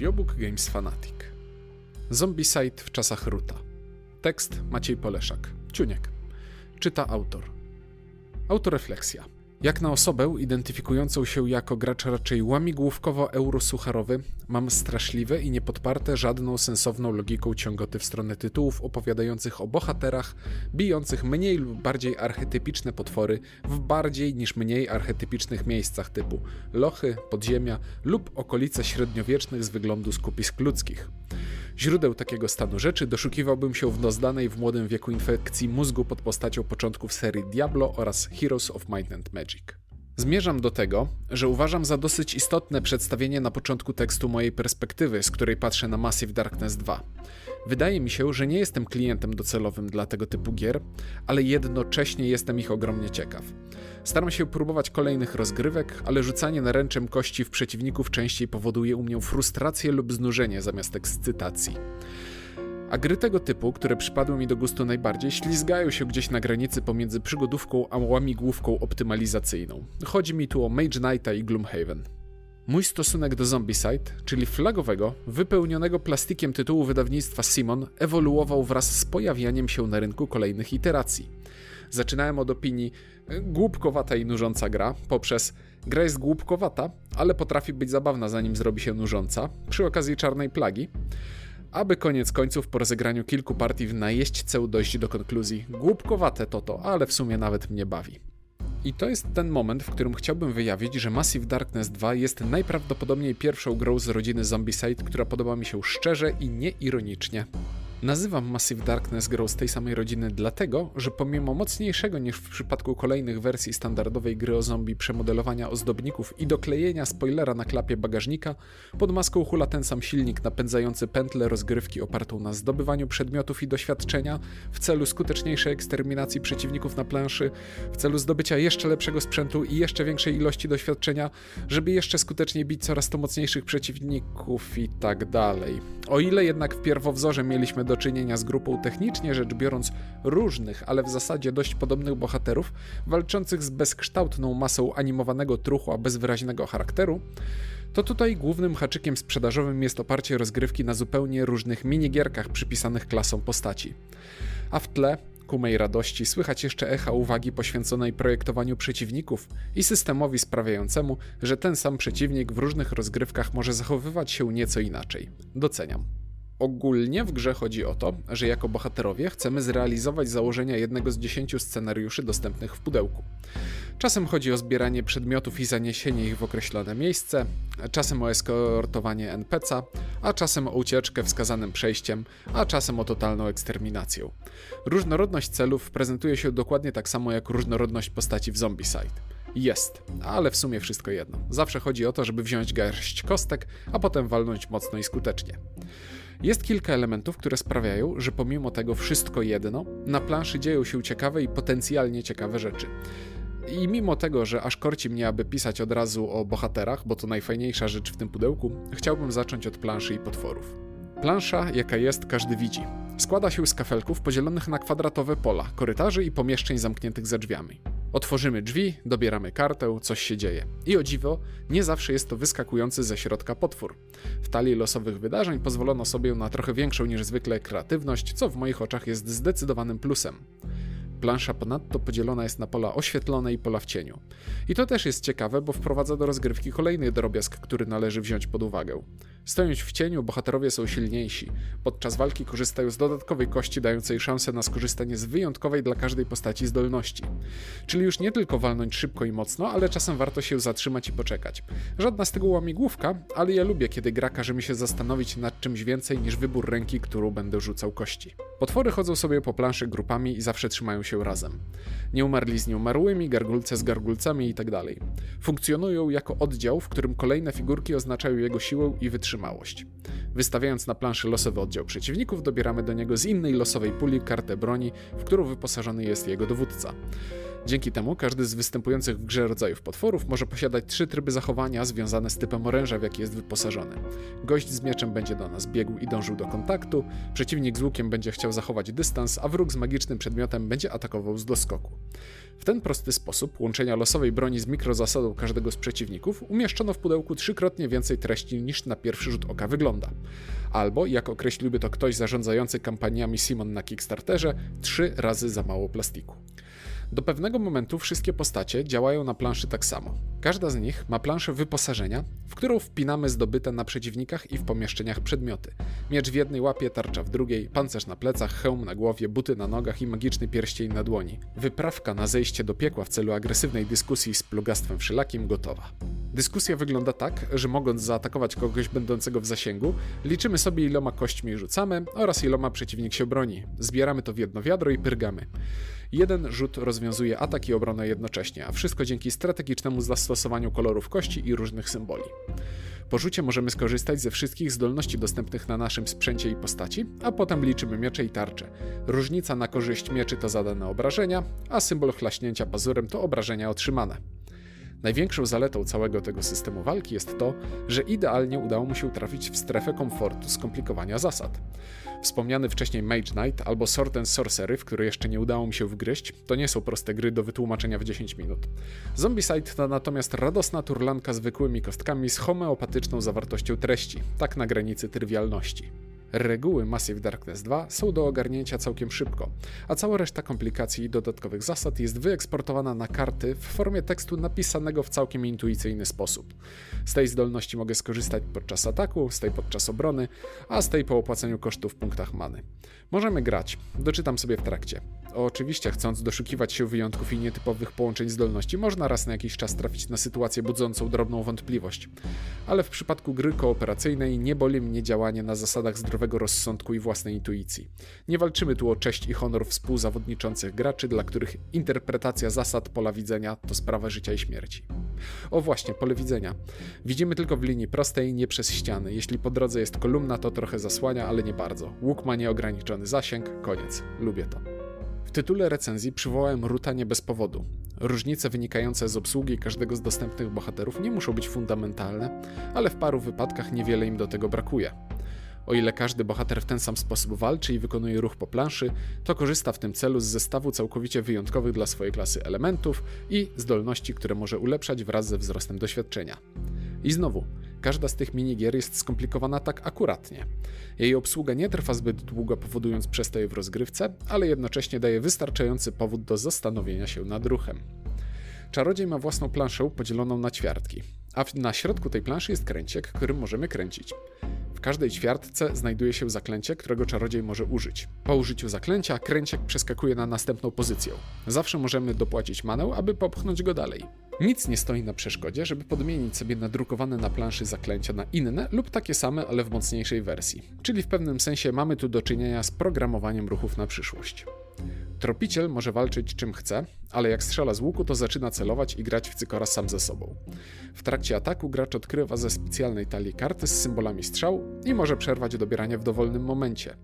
Audiobook Games Fanatic. Zombicide w czasach Ruta. Tekst Maciej Poleszak. Ciuniek. Czyta autor. Autorefleksja. Jak na osobę identyfikującą się jako gracz raczej łamigłówkowo-eurosucharowy, mam straszliwe i niepodparte żadną sensowną logiką ciągoty w stronę tytułów opowiadających o bohaterach, bijących mniej lub bardziej archetypiczne potwory w bardziej niż mniej archetypicznych miejscach typu lochy, podziemia lub okolice średniowiecznych z wyglądu skupisk ludzkich. Źródeł takiego stanu rzeczy doszukiwałbym się w dozdanej w młodym wieku infekcji mózgu pod postacią początków serii Diablo oraz Heroes of Might and Magic. Zmierzam do tego, że uważam za dosyć istotne przedstawienie na początku tekstu mojej perspektywy, z której patrzę na Massive Darkness 2. Wydaje mi się, że nie jestem klientem docelowym dla tego typu gier, ale jednocześnie jestem ich ogromnie ciekaw. Staram się próbować kolejnych rozgrywek, ale rzucanie naręczem kości w przeciwników częściej powoduje u mnie frustrację lub znużenie zamiast ekscytacji. A gry tego typu, które przypadły mi do gustu najbardziej, ślizgają się gdzieś na granicy pomiędzy przygodówką a łamigłówką optymalizacyjną. Chodzi mi tu o Mage Knighta i Gloomhaven. Mój stosunek do Zombicide, czyli flagowego, wypełnionego plastikiem tytułu wydawnictwa Simon, ewoluował wraz z pojawianiem się na rynku kolejnych iteracji. Zaczynałem od opinii e, głupkowata i nużąca gra, poprzez gra jest głupkowata, ale potrafi być zabawna zanim zrobi się nużąca, przy okazji czarnej plagi, aby koniec końców po rozegraniu kilku partii w najeźdźceł dojść do konkluzji głupkowate to to, ale w sumie nawet mnie bawi. I to jest ten moment, w którym chciałbym wyjawić, że Massive Darkness 2 jest najprawdopodobniej pierwszą grą z rodziny Zombicide, która podoba mi się szczerze i nieironicznie. Nazywam Massive Darkness grą z tej samej rodziny dlatego, że pomimo mocniejszego niż w przypadku kolejnych wersji standardowej gry o zombie przemodelowania ozdobników i doklejenia spoilera na klapie bagażnika, pod maską hula ten sam silnik napędzający pętlę rozgrywki opartą na zdobywaniu przedmiotów i doświadczenia w celu skuteczniejszej eksterminacji przeciwników na planszy, w celu zdobycia jeszcze lepszego sprzętu i jeszcze większej ilości doświadczenia, żeby jeszcze skuteczniej bić coraz to mocniejszych przeciwników i tak dalej. O ile jednak w pierwowzorze mieliśmy do czynienia z grupą technicznie rzecz biorąc różnych, ale w zasadzie dość podobnych bohaterów, walczących z bezkształtną masą animowanego truchła bez wyraźnego charakteru, to tutaj głównym haczykiem sprzedażowym jest oparcie rozgrywki na zupełnie różnych minigierkach przypisanych klasom postaci. A w tle ku mej radości słychać jeszcze echa uwagi poświęconej projektowaniu przeciwników i systemowi sprawiającemu, że ten sam przeciwnik w różnych rozgrywkach może zachowywać się nieco inaczej. Doceniam. Ogólnie w grze chodzi o to, że jako bohaterowie chcemy zrealizować założenia jednego z dziesięciu scenariuszy dostępnych w pudełku. Czasem chodzi o zbieranie przedmiotów i zaniesienie ich w określone miejsce, czasem o eskortowanie NPC'a, a czasem o ucieczkę wskazanym przejściem, a czasem o totalną eksterminację. Różnorodność celów prezentuje się dokładnie tak samo jak różnorodność postaci w Zombicide. Jest, ale w sumie wszystko jedno. Zawsze chodzi o to, żeby wziąć garść kostek, a potem walnąć mocno i skutecznie. Jest kilka elementów, które sprawiają, że pomimo tego wszystko jedno, na planszy dzieją się ciekawe i potencjalnie ciekawe rzeczy. I mimo tego, że aż korci mnie, aby pisać od razu o bohaterach, bo to najfajniejsza rzecz w tym pudełku, chciałbym zacząć od planszy i potworów. Plansza, jaka jest, każdy widzi. Składa się z kafelków podzielonych na kwadratowe pola, korytarzy i pomieszczeń zamkniętych za drzwiami. Otworzymy drzwi, dobieramy kartę, coś się dzieje. I o dziwo, nie zawsze jest to wyskakujący ze środka potwór. W talii losowych wydarzeń pozwolono sobie na trochę większą niż zwykle kreatywność, co w moich oczach jest zdecydowanym plusem. Plansza ponadto podzielona jest na pola oświetlone i pola w cieniu. I to też jest ciekawe, bo wprowadza do rozgrywki kolejny drobiazg, który należy wziąć pod uwagę. Stojąc w cieniu, bohaterowie są silniejsi. Podczas walki korzystają z dodatkowej kości, dającej szansę na skorzystanie z wyjątkowej dla każdej postaci zdolności. Czyli już nie tylko walnąć szybko i mocno, ale czasem warto się zatrzymać i poczekać. Żadna z tego łamigłówka, ale ja lubię, kiedy gra każe mi się zastanowić nad czymś więcej niż wybór ręki, którą będę rzucał kości. Potwory chodzą sobie po planszy grupami i zawsze trzymają się razem. Nieumarli z nieumarłymi, gargulce z gargulcami itd. Tak Funkcjonują jako oddział, w którym kolejne figurki oznaczają jego siłę i wytrzymałość. Wystawiając na planszy losowy oddział przeciwników, dobieramy do niego z innej losowej puli kartę broni, w którą wyposażony jest jego dowódca. Dzięki temu każdy z występujących w grze rodzajów potworów może posiadać trzy tryby zachowania związane z typem oręża, w jaki jest wyposażony. Gość z mieczem będzie do nas biegł i dążył do kontaktu, przeciwnik z łukiem będzie chciał zachować dystans, a wróg z magicznym przedmiotem będzie atakował z doskoku. W ten prosty sposób łączenia losowej broni z mikrozasadą każdego z przeciwników umieszczono w pudełku trzykrotnie więcej treści niż na pierwszy rzut oka wygląda. Albo, jak określiłby to ktoś zarządzający kampaniami Simon na Kickstarterze, trzy razy za mało plastiku. Do pewnego momentu wszystkie postacie działają na planszy tak samo. Każda z nich ma planszę wyposażenia, w którą wpinamy zdobyte na przeciwnikach i w pomieszczeniach przedmioty. Miecz w jednej łapie, tarcza w drugiej, pancerz na plecach, hełm na głowie, buty na nogach i magiczny pierścień na dłoni. Wyprawka na zejście do piekła w celu agresywnej dyskusji z plugastwem wszelakim gotowa. Dyskusja wygląda tak, że mogąc zaatakować kogoś będącego w zasięgu, liczymy sobie iloma kośćmi rzucamy oraz iloma przeciwnik się broni. Zbieramy to w jedno wiadro i pyrgamy. Jeden rzut rozwiązuje atak i obronę jednocześnie, a wszystko dzięki strategicznemu zastosowaniu kolorów kości i różnych symboli. Po rzucie możemy skorzystać ze wszystkich zdolności dostępnych na naszym sprzęcie i postaci, a potem liczymy miecze i tarcze. Różnica na korzyść mieczy to zadane obrażenia, a symbol chlaśnięcia pazurem to obrażenia otrzymane. Największą zaletą całego tego systemu walki jest to, że idealnie udało mu się trafić w strefę komfortu skomplikowania zasad. Wspomniany wcześniej Mage Knight albo Sword and Sorcery, w które jeszcze nie udało mi się wgryźć, to nie są proste gry do wytłumaczenia w 10 minut. Zombicide to natomiast radosna turlanka zwykłymi kostkami z homeopatyczną zawartością treści, tak na granicy trywialności. Reguły Massive Darkness 2 są do ogarnięcia całkiem szybko, a cała reszta komplikacji i dodatkowych zasad jest wyeksportowana na karty w formie tekstu napisanego w całkiem intuicyjny sposób. Z tej zdolności mogę skorzystać podczas ataku, z tej podczas obrony, a z tej po opłaceniu kosztów w punktach many. Możemy grać, doczytam sobie w trakcie. Oczywiście, chcąc doszukiwać się wyjątków i nietypowych połączeń zdolności, można raz na jakiś czas trafić na sytuację budzącą drobną wątpliwość. Ale w przypadku gry kooperacyjnej nie boli mnie działanie na zasadach zdrowego rozsądku i własnej intuicji. Nie walczymy tu o cześć i honor współzawodniczących graczy, dla których interpretacja zasad pola widzenia to sprawa życia i śmierci. O właśnie, pole widzenia. Widzimy tylko w linii prostej, nie przez ściany. Jeśli po drodze jest kolumna, to trochę zasłania, ale nie bardzo. Łuk ma nieograniczony zasięg, koniec. Lubię to. W tytule recenzji przywołałem Ruta nie bez powodu. Różnice wynikające z obsługi każdego z dostępnych bohaterów nie muszą być fundamentalne, ale w paru wypadkach niewiele im do tego brakuje. O ile każdy bohater w ten sam sposób walczy i wykonuje ruch po planszy, to korzysta w tym celu z zestawu całkowicie wyjątkowych dla swojej klasy elementów i zdolności, które może ulepszać wraz ze wzrostem doświadczenia. I znowu, każda z tych minigier jest skomplikowana tak akuratnie. Jej obsługa nie trwa zbyt długo, powodując przestoje w rozgrywce, ale jednocześnie daje wystarczający powód do zastanowienia się nad ruchem. Czarodziej ma własną planszę podzieloną na ćwiartki, a na środku tej planszy jest kręciek, którym możemy kręcić. Każdej ćwiartce znajduje się zaklęcie, którego czarodziej może użyć. Po użyciu zaklęcia kręciek przeskakuje na następną pozycję. Zawsze możemy dopłacić manę, aby popchnąć go dalej. Nic nie stoi na przeszkodzie, żeby podmienić sobie nadrukowane na planszy zaklęcia na inne lub takie same, ale w mocniejszej wersji. Czyli w pewnym sensie mamy tu do czynienia z programowaniem ruchów na przyszłość. Tropiciel może walczyć czym chce, ale jak strzela z łuku, to zaczyna celować i grać w cykora sam ze sobą. W trakcie ataku gracz odkrywa ze specjalnej talii karty z symbolami strzał i może przerwać dobieranie w dowolnym momencie.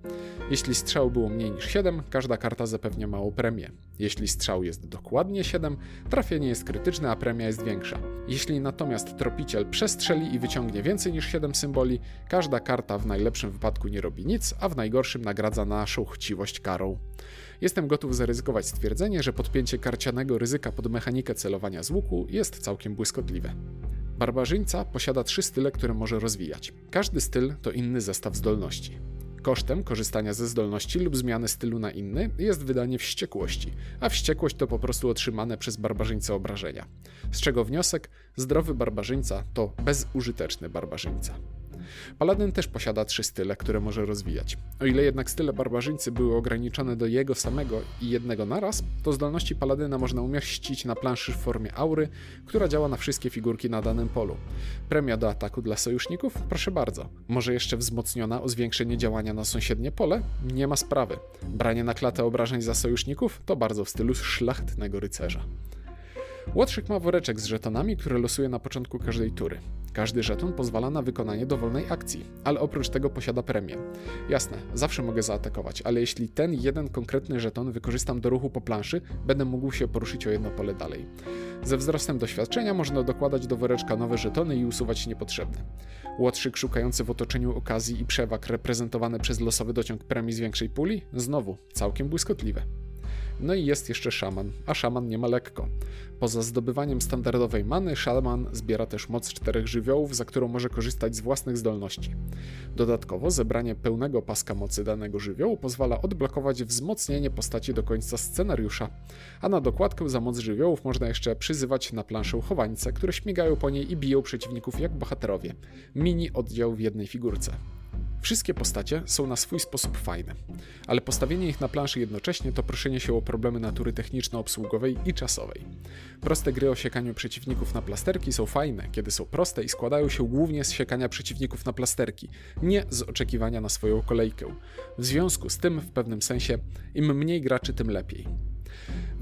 Jeśli strzał było mniej niż 7, każda karta zapewnia małą premię. Jeśli strzał jest dokładnie 7, trafienie jest krytyczne, a premia jest większa. Jeśli natomiast tropiciel przestrzeli i wyciągnie więcej niż 7 symboli, każda karta w najlepszym wypadku nie robi nic, a w najgorszym nagradza naszą chciwość karą. Jestem gotów zaryzykować stwierdzenie, że podpięcie karcianego ryzyka pod mechanikę celowania z łuku jest całkiem błyskotliwe. Barbarzyńca posiada trzy style, które może rozwijać. Każdy styl to inny zestaw zdolności. Kosztem korzystania ze zdolności lub zmiany stylu na inny jest wydanie wściekłości, a wściekłość to po prostu otrzymane przez barbarzyńcę obrażenia. Z czego wniosek, zdrowy barbarzyńca to bezużyteczny barbarzyńca. Paladyn też posiada trzy style, które może rozwijać. O ile jednak style barbarzyńcy były ograniczone do jego samego i jednego naraz, to zdolności paladyna można umieścić na planszy w formie aury, która działa na wszystkie figurki na danym polu. Premia do ataku dla sojuszników? Proszę bardzo. Może jeszcze wzmocniona o zwiększenie działania na sąsiednie pole? Nie ma sprawy. Branie na klatę obrażeń za sojuszników? To bardzo w stylu szlachetnego rycerza. Łotrzyk ma woreczek z żetonami, które losuje na początku każdej tury. Każdy żeton pozwala na wykonanie dowolnej akcji, ale oprócz tego posiada premię. Jasne, zawsze mogę zaatakować, ale jeśli ten jeden konkretny żeton wykorzystam do ruchu po planszy, będę mógł się poruszyć o jedno pole dalej. Ze wzrostem doświadczenia można dokładać do woreczka nowe żetony i usuwać niepotrzebne. Łotrzyk szukający w otoczeniu okazji i przewag reprezentowany przez losowy dociąg premii z większej puli? Znowu, całkiem błyskotliwe. No i jest jeszcze szaman, a szaman nie ma lekko. Poza zdobywaniem standardowej many, szaman zbiera też moc czterech żywiołów, za którą może korzystać z własnych zdolności. Dodatkowo zebranie pełnego paska mocy danego żywiołu pozwala odblokować wzmocnienie postaci do końca scenariusza, a na dokładkę za moc żywiołów można jeszcze przyzywać na planszę chowańce, które śmigają po niej i biją przeciwników jak bohaterowie. Mini oddział w jednej figurce. Wszystkie postacie są na swój sposób fajne, ale postawienie ich na planszy jednocześnie to proszenie się o problemy natury techniczno-obsługowej i czasowej. Proste gry o siekaniu przeciwników na plasterki są fajne, kiedy są proste i składają się głównie z siekania przeciwników na plasterki, nie z oczekiwania na swoją kolejkę. W związku z tym, w pewnym sensie, im mniej graczy, tym lepiej.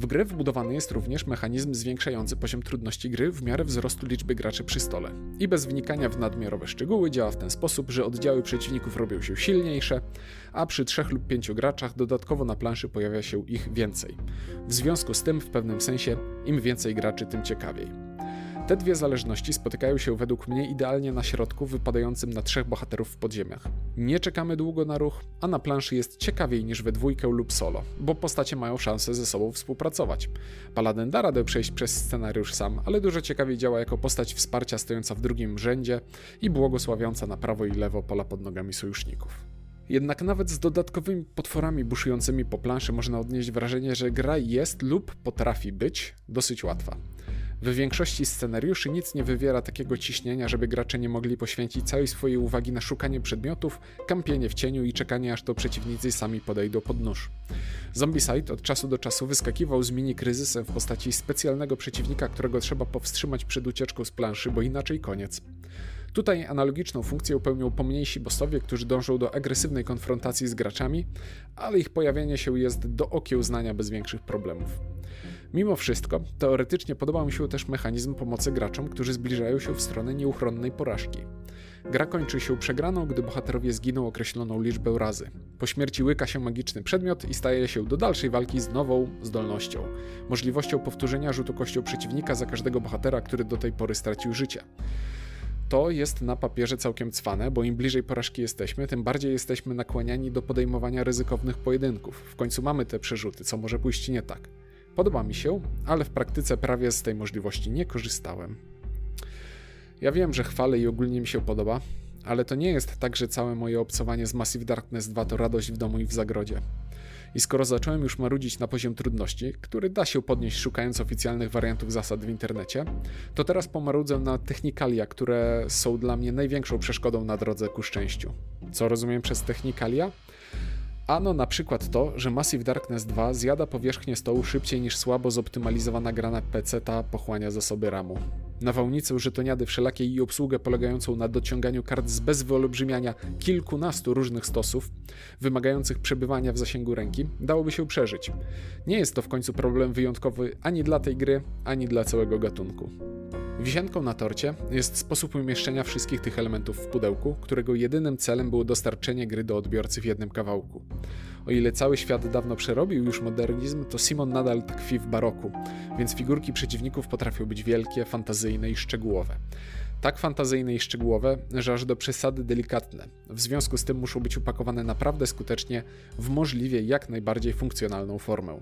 W grę wbudowany jest również mechanizm zwiększający poziom trudności gry w miarę wzrostu liczby graczy przy stole. I bez wnikania w nadmiarowe szczegóły działa w ten sposób, że oddziały przeciwników robią się silniejsze, a przy trzech lub pięciu graczach dodatkowo na planszy pojawia się ich więcej. W związku z tym, w pewnym sensie, im więcej graczy, tym ciekawiej. Te dwie zależności spotykają się według mnie idealnie na środku wypadającym na trzech bohaterów w podziemiach. Nie czekamy długo na ruch, a na planszy jest ciekawiej niż we dwójkę lub solo, bo postacie mają szansę ze sobą współpracować. Paladin da radę przejść przez scenariusz sam, ale dużo ciekawiej działa jako postać wsparcia stojąca w drugim rzędzie i błogosławiąca na prawo i lewo pola pod nogami sojuszników. Jednak nawet z dodatkowymi potworami buszującymi po planszy można odnieść wrażenie, że gra jest lub potrafi być dosyć łatwa. W większości scenariuszy nic nie wywiera takiego ciśnienia, żeby gracze nie mogli poświęcić całej swojej uwagi na szukanie przedmiotów, kampienie w cieniu i czekanie aż to przeciwnicy sami podejdą pod nóż. Zombicide od czasu do czasu wyskakiwał z mini kryzysem w postaci specjalnego przeciwnika, którego trzeba powstrzymać przed ucieczką z planszy, bo inaczej koniec. Tutaj analogiczną funkcję pełnią pomniejsi bossowie, którzy dążą do agresywnej konfrontacji z graczami, ale ich pojawienie się jest do okiełznania bez większych problemów. Mimo wszystko, teoretycznie podoba mi się też mechanizm pomocy graczom, którzy zbliżają się w stronę nieuchronnej porażki. Gra kończy się przegraną, gdy bohaterowie zginą określoną liczbę razy. Po śmierci łyka się magiczny przedmiot i staje się do dalszej walki z nową zdolnością możliwością powtórzenia rzutu kością przeciwnika za każdego bohatera, który do tej pory stracił życie to jest na papierze całkiem cwane, bo im bliżej porażki jesteśmy, tym bardziej jesteśmy nakłaniani do podejmowania ryzykownych pojedynków. W końcu mamy te przerzuty, co może pójść nie tak. Podoba mi się, ale w praktyce prawie z tej możliwości nie korzystałem. Ja wiem, że chwalę i ogólnie mi się podoba, ale to nie jest tak, że całe moje obcowanie z Massive Darkness 2 to radość w domu i w zagrodzie. I skoro zacząłem już marudzić na poziom trudności, który da się podnieść szukając oficjalnych wariantów zasad w internecie, to teraz pomarudzę na technikalia, które są dla mnie największą przeszkodą na drodze ku szczęściu. Co rozumiem przez technikalia? Ano na przykład to, że Massive Darkness 2 zjada powierzchnię stołu szybciej niż słabo zoptymalizowana gra na PC ta pochłania zasoby RAMu. Nawałnicę żetoniady wszelakiej i obsługę polegającą na dociąganiu kart z bez wyolbrzymiania kilkunastu różnych stosów, wymagających przebywania w zasięgu ręki, dałoby się przeżyć. Nie jest to w końcu problem wyjątkowy ani dla tej gry, ani dla całego gatunku. Wisienką na torcie jest sposób umieszczenia wszystkich tych elementów w pudełku, którego jedynym celem było dostarczenie gry do odbiorcy w jednym kawałku. O ile cały świat dawno przerobił już modernizm, to Simon nadal tkwi w baroku, więc figurki przeciwników potrafią być wielkie, fantazyjne i szczegółowe. Tak fantazyjne i szczegółowe, że aż do przesady delikatne. W związku z tym muszą być upakowane naprawdę skutecznie w możliwie jak najbardziej funkcjonalną formę.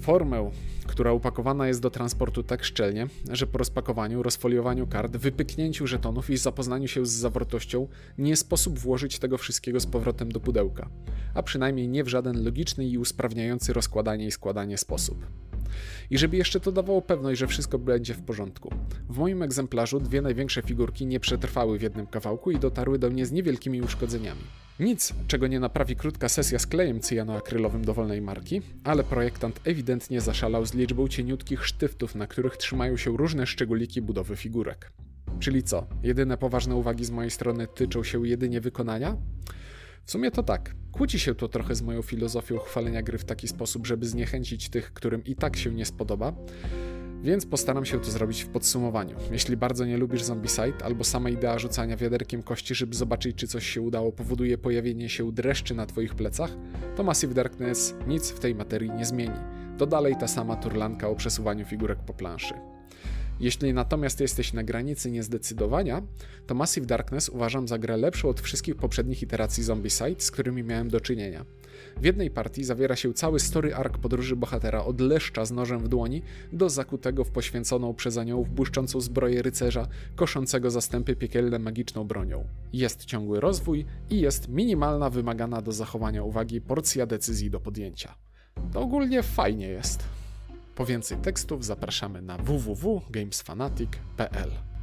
Formę, która upakowana jest do transportu tak szczelnie, że po rozpakowaniu, rozfoliowaniu kart, wypyknięciu żetonów i zapoznaniu się z zawartością nie sposób włożyć tego wszystkiego z powrotem do pudełka, a przynajmniej nie w żaden logiczny i usprawniający rozkładanie i składanie sposób. I żeby jeszcze to dawało pewność, że wszystko będzie w porządku. W moim egzemplarzu dwie największe figurki nie przetrwały w jednym kawałku i dotarły do mnie z niewielkimi uszkodzeniami. Nic, czego nie naprawi krótka sesja z klejem cyjanoakrylowym dowolnej marki, ale projektant ewidentnie zaszalał z liczbą cieniutkich sztyftów, na których trzymają się różne szczególiki budowy figurek. Czyli co? Jedyne poważne uwagi z mojej strony tyczą się jedynie wykonania? W sumie to tak. Kłóci się to trochę z moją filozofią chwalenia gry w taki sposób, żeby zniechęcić tych, którym i tak się nie spodoba, więc postaram się to zrobić w podsumowaniu. Jeśli bardzo nie lubisz Zombicide, albo sama idea rzucania wiaderkiem kości, żeby zobaczyć, czy coś się udało, powoduje pojawienie się dreszczy na twoich plecach, to Massive Darkness nic w tej materii nie zmieni. To dalej ta sama turlanka o przesuwaniu figurek po planszy. Jeśli natomiast jesteś na granicy niezdecydowania, to Massive Darkness uważam za grę lepszą od wszystkich poprzednich iteracji Zombicide, z którymi miałem do czynienia. W jednej partii zawiera się cały story arc podróży bohatera od leszcza z nożem w dłoni do zakutego w poświęconą przez aniołów błyszczącą zbroję rycerza, koszącego zastępy piekielne magiczną bronią. Jest ciągły rozwój i jest minimalna wymagana do zachowania uwagi porcja decyzji do podjęcia. To ogólnie fajnie jest. Po więcej tekstów zapraszamy na www.gamesfanatic.pl.